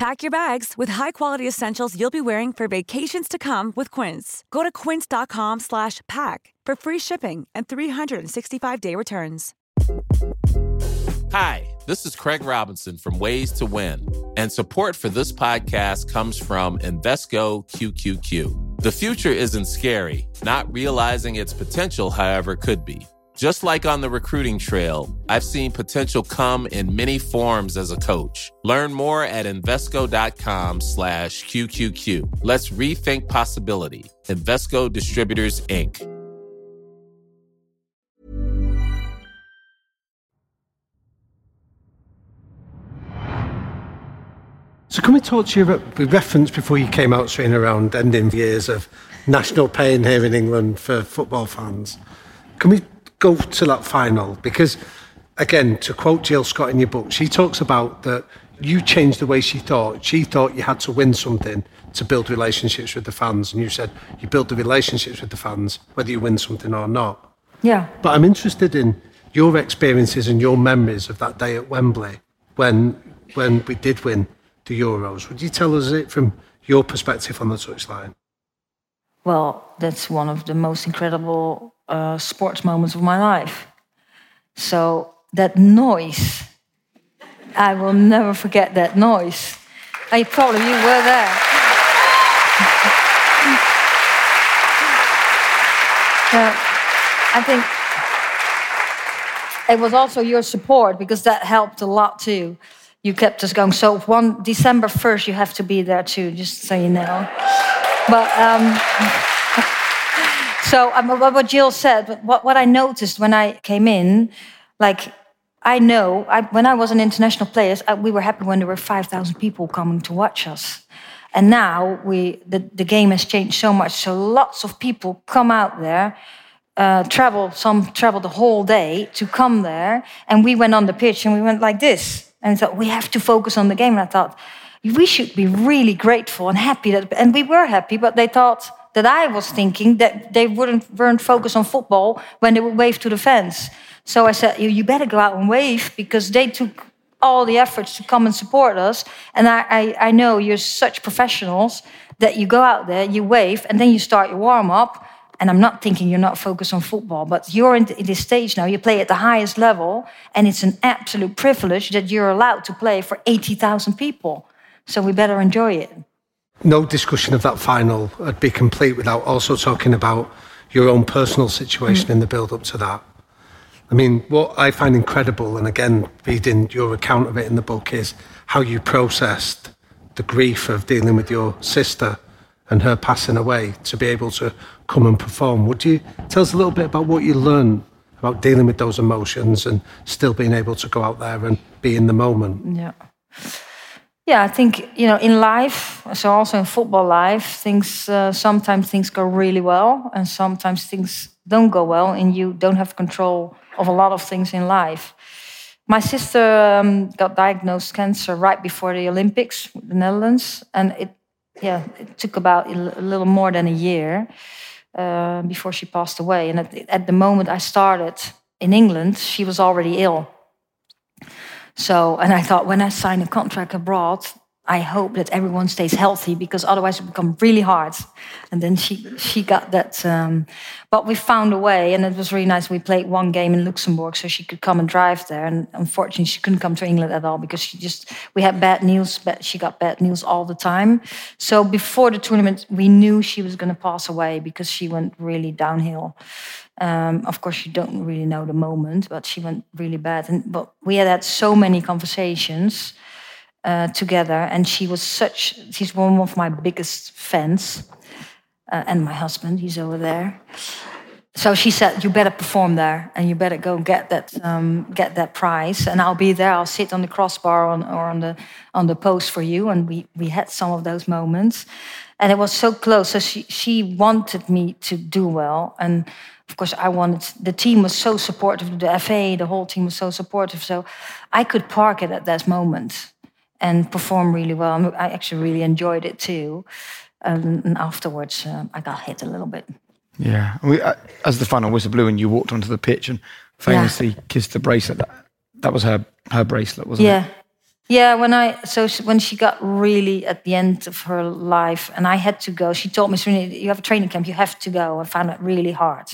Pack your bags with high-quality essentials you'll be wearing for vacations to come with Quince. Go to quince.com/pack for free shipping and 365-day returns. Hi, this is Craig Robinson from Ways to Win, and support for this podcast comes from Invesco QQQ. The future isn't scary. Not realizing its potential, however, could be. Just like on the recruiting trail, I've seen potential come in many forms as a coach. Learn more at Invesco.com slash QQQ. Let's rethink possibility. Invesco Distributors, Inc. So can we talk to you about the reference before you came out straight around ending years of national pain here in England for football fans? Can we go to that final? Because again, to quote Jill Scott in your book, she talks about that you changed the way she thought. She thought you had to win something to build relationships with the fans, and you said you build the relationships with the fans whether you win something or not. Yeah. But I'm interested in your experiences and your memories of that day at Wembley when when we did win the Euros. Would you tell us it from your perspective on the touchline? Well, that's one of the most incredible uh, sports moments of my life. So that noise, I will never forget that noise. I probably you were there. [LAUGHS] uh, I think it was also your support because that helped a lot too. You kept us going. So one December first, you have to be there too, just so you know. But um, so um, what Jill said, what, what I noticed when I came in, like I know I, when I was an international player, I, we were happy when there were 5,000 people coming to watch us. And now we, the, the game has changed so much. So lots of people come out there, uh, travel, some travel the whole day to come there. And we went on the pitch and we went like this. And I thought, we have to focus on the game. And I thought, we should be really grateful and happy that, and we were happy, but they thought that I was thinking that they wouldn't weren't focused on football when they would wave to the fans. So I said, you, you better go out and wave because they took all the efforts to come and support us. And I, I, I know you're such professionals that you go out there, you wave, and then you start your warm up. And I'm not thinking you're not focused on football, but you're in this stage now. You play at the highest level, and it's an absolute privilege that you're allowed to play for 80,000 people. So we better enjoy it. No discussion of that final would be complete without also talking about your own personal situation mm. in the build up to that. I mean, what I find incredible, and again, reading your account of it in the book, is how you processed the grief of dealing with your sister and her passing away to be able to come and perform. Would you tell us a little bit about what you learned about dealing with those emotions and still being able to go out there and be in the moment. Yeah. Yeah, I think you know in life, so also in football life, things uh, sometimes things go really well, and sometimes things don't go well, and you don't have control of a lot of things in life. My sister um, got diagnosed cancer right before the Olympics, the Netherlands, and it yeah it took about a little more than a year uh, before she passed away. And at, at the moment I started in England, she was already ill. So, and I thought when I sign a contract abroad, I hope that everyone stays healthy because otherwise it become really hard. And then she she got that, um, but we found a way, and it was really nice. We played one game in Luxembourg, so she could come and drive there. And unfortunately, she couldn't come to England at all because she just we had bad news. But she got bad news all the time. So before the tournament, we knew she was going to pass away because she went really downhill. Um, of course, you don't really know the moment, but she went really bad. And but we had had so many conversations uh, together, and she was such. She's one of my biggest fans, uh, and my husband, he's over there. So she said, "You better perform there, and you better go get that um, get that prize, and I'll be there. I'll sit on the crossbar on, or on the on the post for you." And we we had some of those moments, and it was so close. So she she wanted me to do well, and of course, I wanted, the team was so supportive, the FA, the whole team was so supportive. So I could park it at that moment and perform really well. I actually really enjoyed it too. Um, and afterwards, uh, I got hit a little bit. Yeah. We, uh, as the final whistle blew and you walked onto the pitch and famously yeah. kissed the bracelet, that, that was her, her bracelet, wasn't yeah. it? Yeah. Yeah, when I so she, when she got really at the end of her life, and I had to go. She told me, "You have a training camp. You have to go." I found it really hard.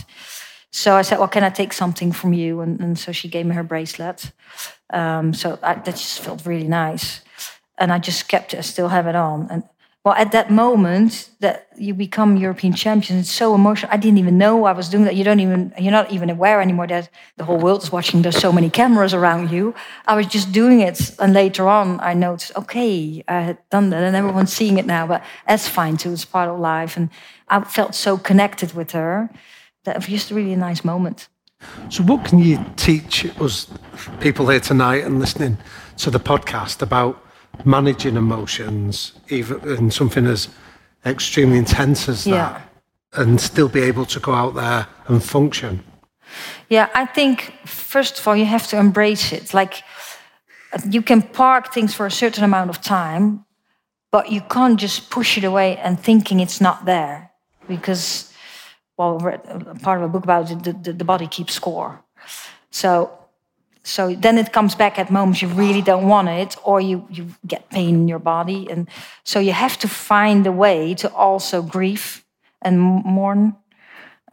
So I said, "Well, can I take something from you?" And, and so she gave me her bracelet. Um, so I, that just felt really nice, and I just kept it. I still have it on, and well, at that moment that you become European champion, it's so emotional. I didn't even know I was doing that. You don't even, you're not even aware anymore that the whole world is watching. There's so many cameras around you. I was just doing it. And later on, I noticed, okay, I had done that and everyone's seeing it now, but that's fine too. It's part of life. And I felt so connected with her that it was just a really nice moment. So, what can you teach us people here tonight and listening to the podcast about managing emotions, even in something as extremely intense as yeah. that, and still be able to go out there and function? Yeah, I think first of all, you have to embrace it. Like, you can park things for a certain amount of time, but you can't just push it away and thinking it's not there because, well, part of a book about it, the, the body keeps score. So so then it comes back at moments you really don't want it or you, you get pain in your body. And so you have to find a way to also grieve and mourn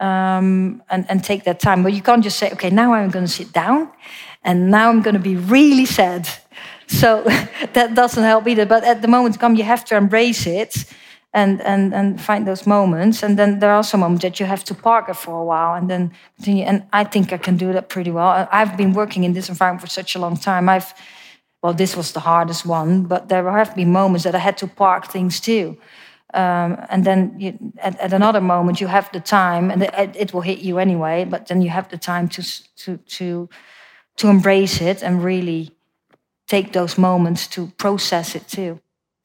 um, and, and take that time. But you can't just say okay now i'm going to sit down and now i'm going to be really sad. So [LAUGHS] that doesn't help either. But at the moment come you have to embrace it and and and find those moments. And then there are also moments that you have to park it for a while and then continue. And I think I can do that pretty well. I've been working in this environment for such a long time. I've well, this was the hardest one, but there have been moments that I had to park things too. Um, and then you, at, at, another moment you have the time, and it, it, will hit you anyway. But then you have the time to to to to embrace it and really take those moments to process it too.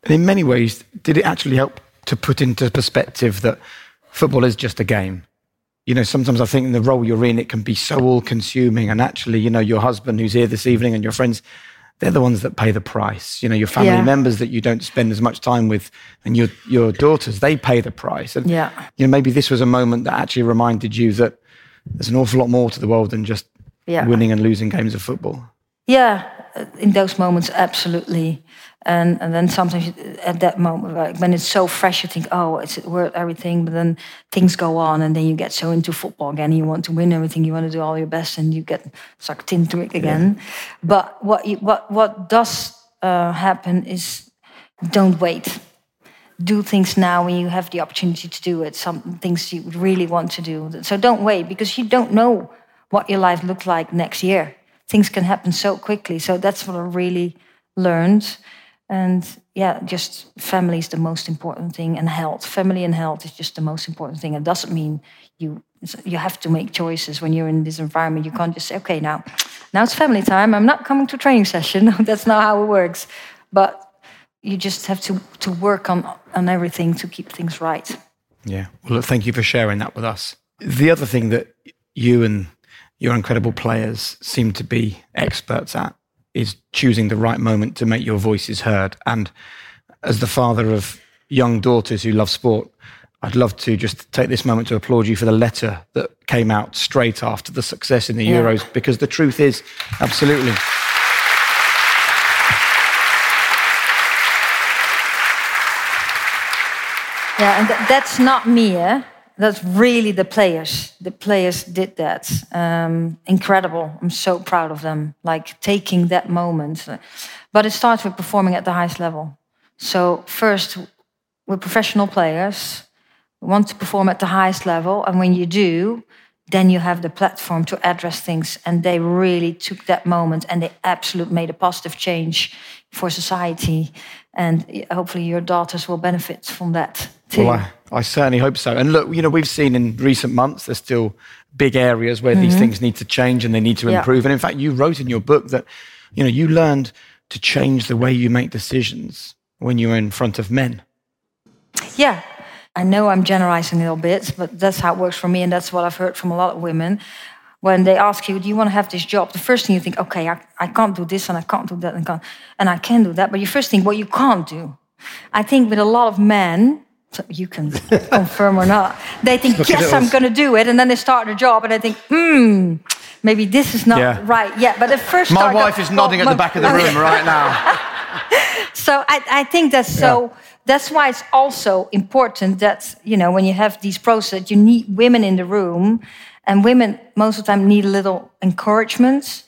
And in many ways, did it actually help to put into perspective that football is just a game. You know, sometimes I think in the role you're in, it can be so all consuming. And actually, you know, your husband who's here this evening and your friends, they're the ones that pay the price. You know, your family yeah. members that you don't spend as much time with and your, your daughters, they pay the price. And, yeah. you know, maybe this was a moment that actually reminded you that there's an awful lot more to the world than just yeah. winning and losing games of football. Yeah, in those moments, absolutely. And, and then sometimes at that moment, like when it's so fresh, you think, oh, it's worth everything. But then things go on, and then you get so into football again. You want to win everything. You want to do all your best, and you get sucked into it again. Yeah. But what you, what what does uh, happen is don't wait. Do things now when you have the opportunity to do it. Some things you really want to do. So don't wait because you don't know what your life looks like next year. Things can happen so quickly. So that's what I really learned and yeah, just family is the most important thing, and health. Family and health is just the most important thing. It doesn't mean you you have to make choices when you're in this environment. You can't just say, okay, now, now it's family time. I'm not coming to training session. [LAUGHS] That's not how it works. But you just have to, to work on, on everything to keep things right. Yeah. Well, look, thank you for sharing that with us. The other thing that you and your incredible players seem to be experts at is choosing the right moment to make your voices heard. And as the father of young daughters who love sport, I'd love to just take this moment to applaud you for the letter that came out straight after the success in the yeah. Euros, because the truth is, absolutely. Yeah, and th- that's not me, eh? That's really the players. The players did that. Um, incredible. I'm so proud of them. Like taking that moment. But it starts with performing at the highest level. So, first, we're professional players We want to perform at the highest level. And when you do, then you have the platform to address things. And they really took that moment and they absolutely made a positive change for society. And hopefully your daughters will benefit from that too. Well, I, I certainly hope so. And look, you know, we've seen in recent months there's still big areas where mm-hmm. these things need to change and they need to improve. And in fact, you wrote in your book that, you know, you learned to change the way you make decisions when you're in front of men. Yeah, I know I'm generalizing a little bit, but that's how it works for me, and that's what I've heard from a lot of women. When they ask you, "Do you want to have this job?" The first thing you think, "Okay, I, I can't do this, and I can't do that, and can't, and I can do that." But you first think what you can't do. I think with a lot of men, so you can confirm or not, they think, "Yes, I'm going to do it," and then they start the job, and they think, "Hmm." Maybe this is not yeah. right yet, but the first. My wife is nodding well, at the back of the room [LAUGHS] right now. so I, I, think that's so that's why it's also important that you know when you have these processes you need women in the room and women most of the time need a little encouragement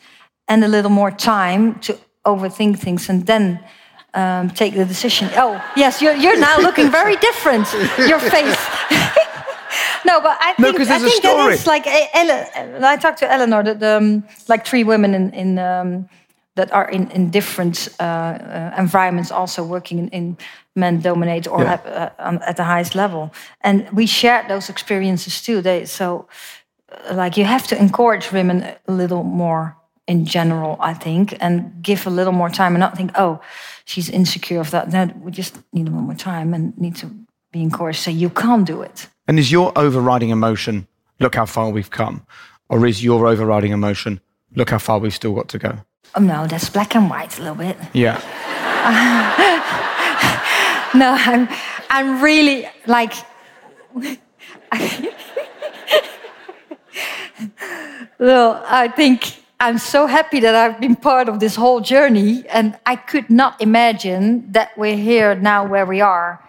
and a little more time to overthink things and then um, take the decision. Oh yes you're, you're now looking very different your [LAUGHS] face. [LAUGHS] No but i think, no, I think that is like i talked to eleanor that um, like three women in, in um, that are in, in different uh, uh, environments also working in, in men dominate or yeah. have, uh, um, at the highest level. And we shared those experiences too. They so uh, like you have to encourage women a little more in general i think and give a little more time and not think oh she's insecure of that no we just need one more time and need to be encouraged say you can't do it and is your overriding emotion look how far we've come or is your overriding emotion look how far we've still got to go Oh, no, that's black and white a little bit. Yeah. [LAUGHS] no, I'm, I'm really like. [LAUGHS] well, I think I'm so happy that I've been part of this whole journey, and I could not imagine that we're here now where we are.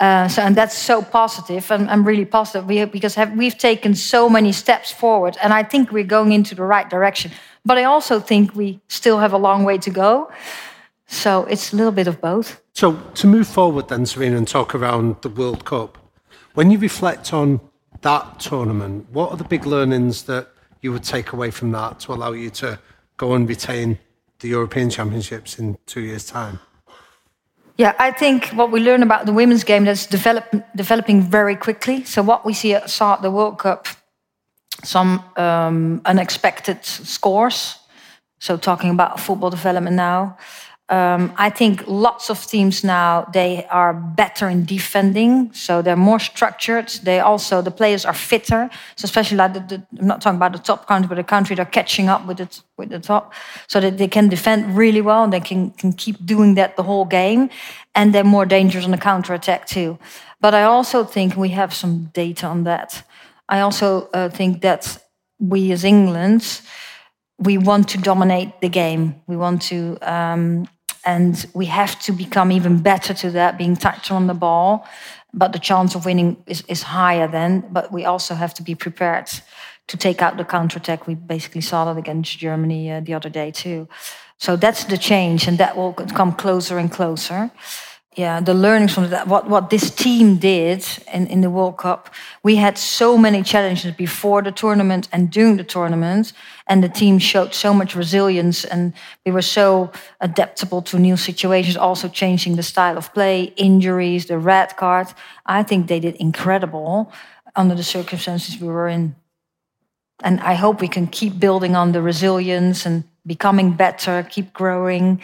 Uh, so, and that's so positive, and I'm really positive because have, we've taken so many steps forward, and I think we're going into the right direction. But I also think we still have a long way to go. So it's a little bit of both. So to move forward then, Sarina, and talk around the World Cup, when you reflect on that tournament, what are the big learnings that you would take away from that to allow you to go and retain the European Championships in two years' time? Yeah, I think what we learn about the women's game that's develop, developing very quickly. So what we see at start the World Cup some um, unexpected scores. So talking about football development now, um, I think lots of teams now they are better in defending, so they're more structured. They also the players are fitter. So especially like the, the, I'm not talking about the top country, but the country they're catching up with it with the top, so that they can defend really well and they can can keep doing that the whole game, and they're more dangerous on the counter attack too. But I also think we have some data on that. I also uh, think that we as England, we want to dominate the game. We want to, um, and we have to become even better to that, being tighter on the ball. But the chance of winning is, is higher then. But we also have to be prepared to take out the counter attack. We basically saw that against Germany uh, the other day too. So that's the change, and that will come closer and closer yeah, the learnings from that, what, what this team did in, in the World Cup, we had so many challenges before the tournament and during the tournament, and the team showed so much resilience, and we were so adaptable to new situations, also changing the style of play, injuries, the red card. I think they did incredible. under the circumstances we were in. And I hope we can keep building on the resilience and becoming better, keep growing,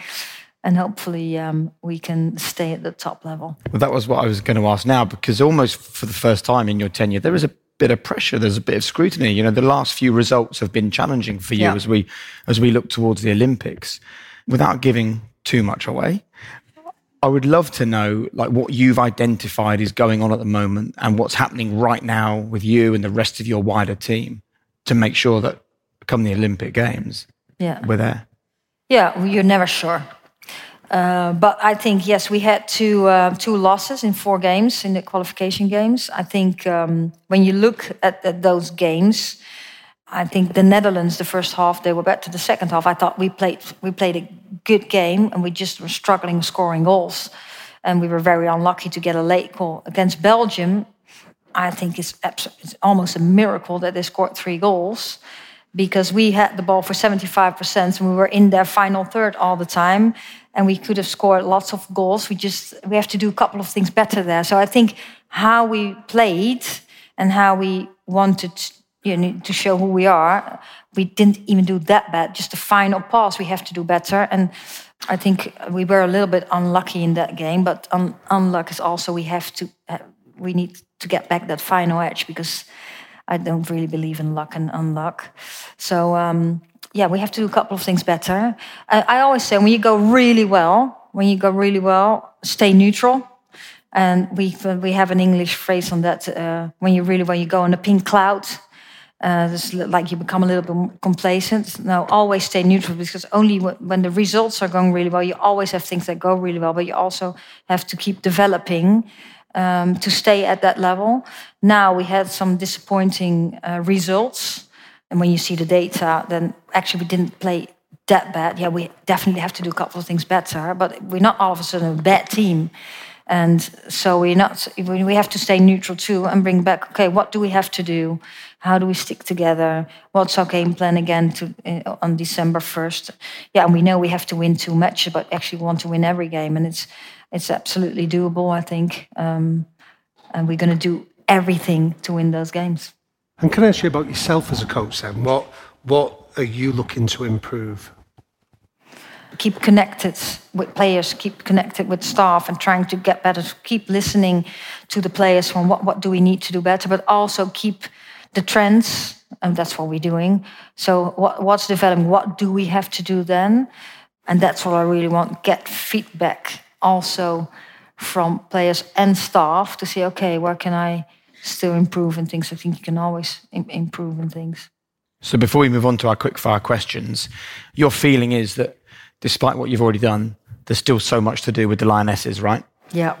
and hopefully um, we can stay at the top level. Well, that was what I was going to ask now, because almost for the first time in your tenure, there is a bit of pressure. There's a bit of scrutiny. You know, the last few results have been challenging for you yeah. as we as we look towards the Olympics. Without giving too much away, I would love to know like what you've identified is going on at the moment and what's happening right now with you and the rest of your wider team to make sure that come the Olympic Games, yeah, we're there. Yeah, well, you're never sure. Uh, but I think yes, we had two uh, two losses in four games in the qualification games. I think um, when you look at, at, those games, I think the Netherlands, the first half, they were better. The second half, I thought we played we played a good game, and we just were struggling scoring goals, and we were very unlucky to get a late goal against Belgium. I think it's, it's almost a miracle that they scored three goals because we had the ball for 75% and we were in their final third all the time and we could have scored lots of goals. We just we have to do a couple of things better there. So i think how we played and how we wanted you know, to show who we are we didn't even do that bad. Just the final pass we have to do better. And i think we were a little bit unlucky in that game but un- unluck is also we have to uh, we need to get back that final edge because I don't really believe in luck and unluck. So um, yeah, we have to do a couple of things better. I, I always say when you go really well, when you go really well, stay neutral. And we we have an English phrase on that. Uh, when you really well, you go on a pink cloud. Uh, it's like you become a little bit complacent. No, always stay neutral because only when the results are going really well, you always have things that go really well, but you also have to keep developing um, to stay at that level. Now we had some disappointing uh, results. And when you see the data, then actually we didn't play that bad. Yeah, we definitely have to do a couple of things better, but we're not all of a sudden a bad team. And so we're not, we have to stay neutral too and bring back, okay, what do we have to do? How do we stick together? What's our game plan again to, uh, on December 1st? Yeah, and we know we have to win two matches, but actually want to win every game. And it's, it's absolutely doable, I think. Um, and we're going to do everything to win those games. And can I ask you about yourself as a coach then? What, what are you looking to improve? Keep connected with players, keep connected with staff, and trying to get better. Keep listening to the players from what, what do we need to do better, but also keep the trends, and that's what we're doing. So, what, what's developing? What do we have to do then? And that's what I really want get feedback also from players and staff to say, okay, where can I still improve in things? I think you can always Im- improve in things. So before we move on to our quick fire questions, your feeling is that despite what you've already done, there's still so much to do with the Lionesses, right? Yeah.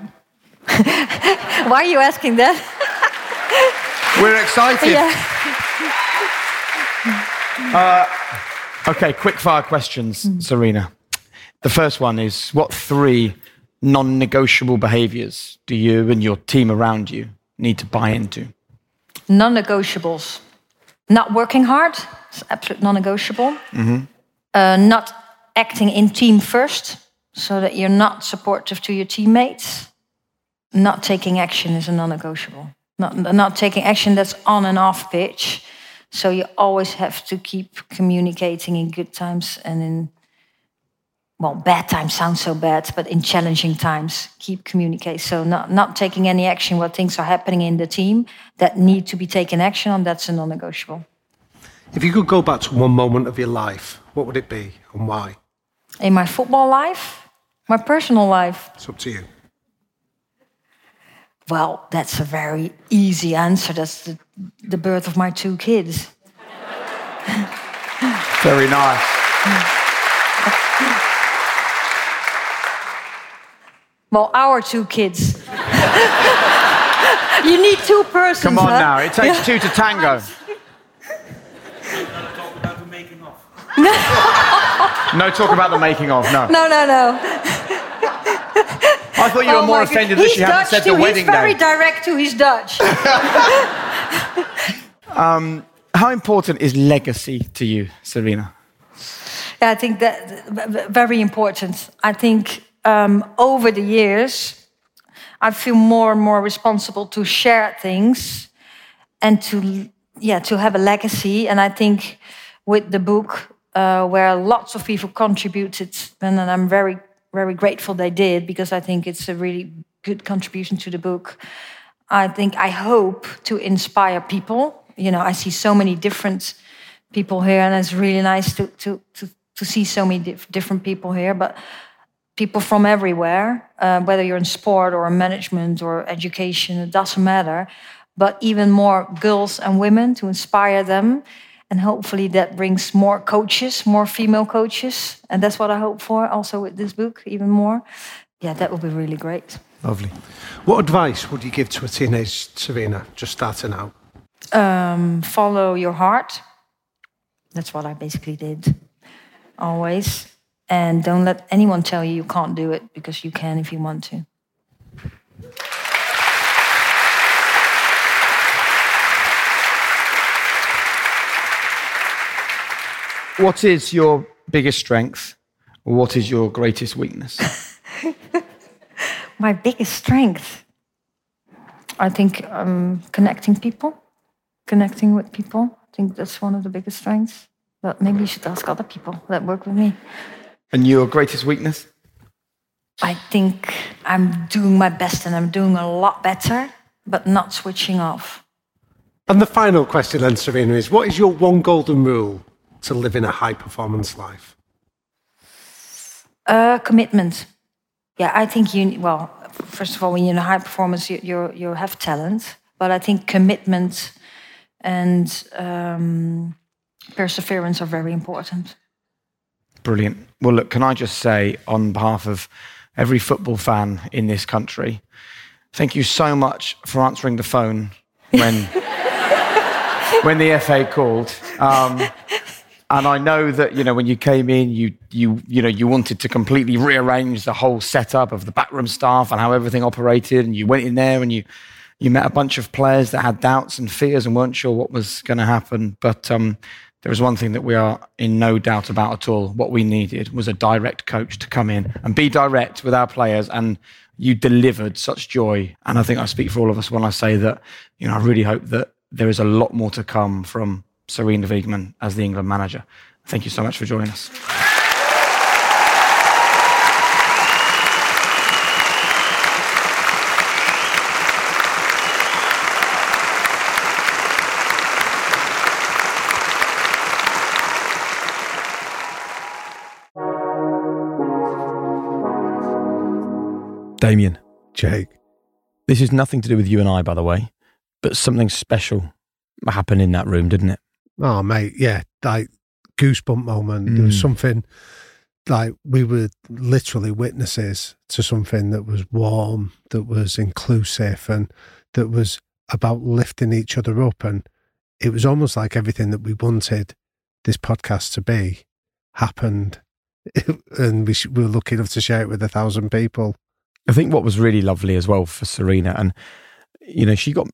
[LAUGHS] Why are you asking that? [LAUGHS] We're excited. Yeah. [LAUGHS] uh, okay, quick fire questions, mm. Sarina. The first one is what three non negotiable behaviors do you and your team around you need to buy into? Non negotiables. Not working hard, it's absolute non negotiable. Mm-hmm. Uh, not acting in team first, so that you're not supportive to your teammates. Not taking action is a non negotiable. Not, not taking action that's on and off pitch. So you always have to keep communicating in good times and in well, bad times sound so bad, but in challenging times, keep communicate. So not, not taking any action where things are happening in the team that need to be taken action on, that's a non-negotiable. If you could go back to one moment of your life, what would it be and why? In my football life? My personal life? It's up to you. Well, that's a very easy answer. That's the, the birth of my two kids. very nice. Well, our two kids. [LAUGHS] you need two persons. Come on huh? now, it takes two to tango. [LAUGHS] no talk about the making of, no. No, no, no. I thought you were oh more offended that she hadn't said too. the wedding He's very day. direct too. He's Dutch. [LAUGHS] um, how important is legacy to you, Sarina? Yeah, I think that very important. I think um, over the years, I feel more and more responsible to share things and to yeah to have a legacy. And I think with the book, uh, where lots of people contributed, and, and I'm very very grateful they did because I think it's a really good contribution to the book. I think I hope to inspire people. You know, I see so many different people here, and it's really nice to to to, to see so many dif- different people here. But people from everywhere, uh, whether you're in sport or management or education, it doesn't matter. But even more girls and women to inspire them. And hopefully that brings more coaches, more female coaches. And that's what I hope for also with this book, even more. Yeah, that would be really great. Lovely. What advice would you give to a teenage Sarina just starting out? Um, follow your heart. That's what I basically did always. And don't let anyone tell you you can't do it because you can if you want to. What is your biggest strength? What is your greatest weakness? [LAUGHS] My biggest strength, I think, um, connecting people, connecting with people. I think that's one of the biggest strengths. But maybe you should ask other people that work with me. And your greatest weakness? I think I'm doing my best and I'm doing a lot better, but not switching off. And the final question then, Sarina, is what is your one golden rule to live in a high performance life? Uh, commitment. Yeah, I think you. Well, first of all, when you're in a high performance, you you you have talent, but I think commitment and um, perseverance are very important. Brilliant. Well, look, can I just say on behalf of every football fan in this country, thank you so much for answering the phone when [LAUGHS] when the FA called. Um, and I know that you know when you came in, you you you know you wanted to completely rearrange the whole setup of the backroom staff and how everything operated, and you went in there and you you met a bunch of players that had doubts and fears and weren't sure what was going to happen. But um, there was one thing that we are in no doubt about at all. What we needed was a direct coach to come in and be direct with our players, and you delivered such joy. And I think I speak for all of us when I say that you know I really hope that there is a lot more to come from Sarina Wiegman as the England manager. Thank you so much for joining us. Damian, Jake. this is nothing to do with you and I, by the way, but something special happened in that room, didn't it? Oh, mate, yeah, like goosebump moment. There was Mm. something like we were literally witnesses to something that was warm, that was inclusive, and that was about lifting each other up. And it was almost like everything that we wanted this podcast to be happened. [LAUGHS] and we, sh- we were lucky enough to share it with a thousand people. I think what was really lovely as well for Sarina, and you know, she got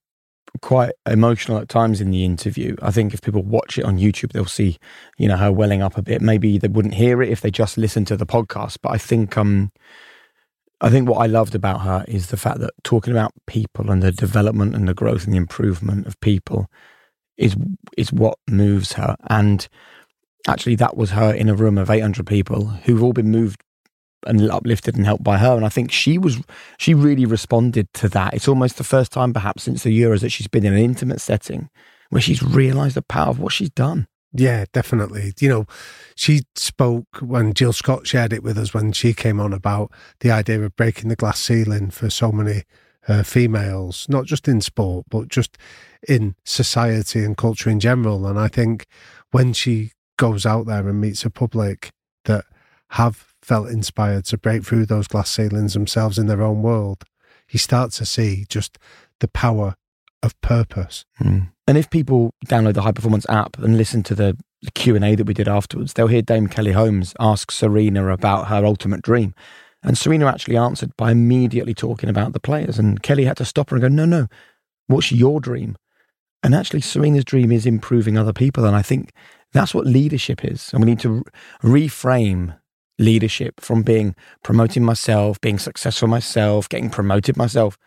quite emotional at times in the interview. I think if people watch it on YouTube, they'll see, you know, her welling up a bit. Maybe they wouldn't hear it if they just listened to the podcast. But I think, um, I think what I loved about her is the fact that talking about people and the development and the growth and the improvement of people is is what moves her. And actually, that was her in a room of eight hundred people who've all been moved and uplifted and helped by her. And I think she was she really responded to that. It's almost the first time, perhaps, since the Euros that she's been in an intimate setting where she's realised the power of what she's done. Yeah, definitely. You know, she spoke when Jill Scott shared it with us when she came on about the idea of breaking the glass ceiling for so many uh, females, not just in sport, but just in society and culture in general. And I think when she goes out there and meets a public that have felt inspired to break through those glass ceilings themselves in their own world, you start to see just the power of purpose. Hmm. And if people download the High Performance app and listen to the, the Q and A that we did afterwards, they'll hear Dame Kelly Holmes ask Sarina about her ultimate dream, and Sarina actually answered by immediately talking about the players. And Kelly had to stop her and go, "No, no, what's your dream?" And actually, Sarina's dream is improving other people, and I think that's what leadership is. And we need to reframe leadership from being promoting myself, being successful myself, getting promoted myself,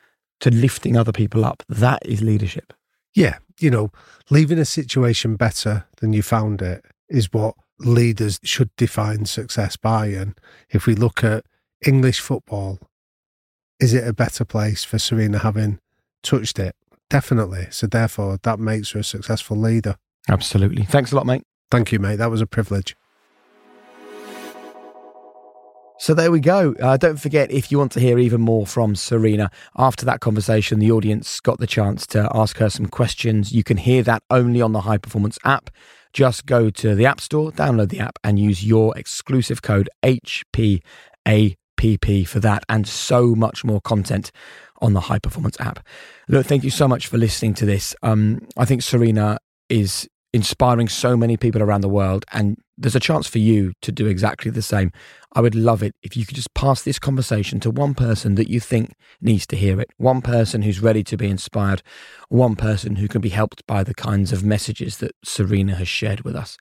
to lifting other people up. That is leadership. Yeah, you know, leaving a situation better than you found it is what leaders should define success by. And if we look at English football, is it a better place for Sarina having touched it? Definitely. So therefore, that makes her a successful leader. Absolutely. Thanks a lot, mate. Thank you, mate. That was a privilege. So there we go. Uh, don't forget, if you want to hear even more from Sarina, after that conversation, the audience got the chance to ask her some questions. You can hear that only on the High Performance app. Just go to the App Store, download the app, and use your exclusive code HPAPP for that and so much more content on the High Performance app. Look, thank you so much for listening to this. Um, I think Sarina is inspiring so many people around the world, and there's a chance for you to do exactly the same. I would love it if you could just pass this conversation to one person that you think needs to hear it, one person who's ready to be inspired, one person who can be helped by the kinds of messages that Sarina has shared with us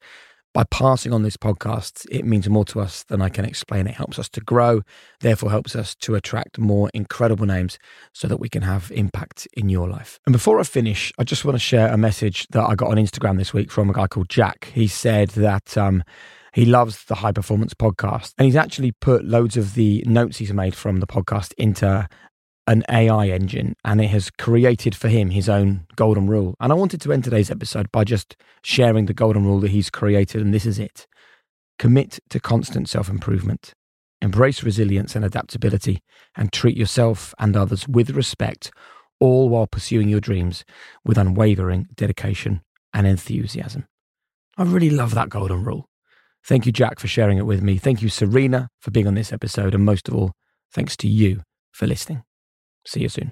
by passing on this podcast, it means more to us than I can explain. It helps us to grow, therefore, helps us to attract more incredible names so that we can have impact in your life. And before I finish, I just want to share a message that I got on Instagram this week from a guy called Jack. He said that um, he loves the High Performance podcast and he's actually put loads of the notes he's made from the podcast into an AI engine and it has created for him his own golden rule. And I wanted to end today's episode by just sharing the golden rule that he's created. And this is it commit to constant self improvement, embrace resilience and adaptability, and treat yourself and others with respect, all while pursuing your dreams with unwavering dedication and enthusiasm. I really love that golden rule. Thank you, Jack, for sharing it with me. Thank you, Sarina, for being on this episode. And most of all, thanks to you for listening. See you soon.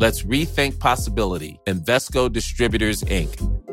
Let's rethink possibility. Invesco Distributors, Inc.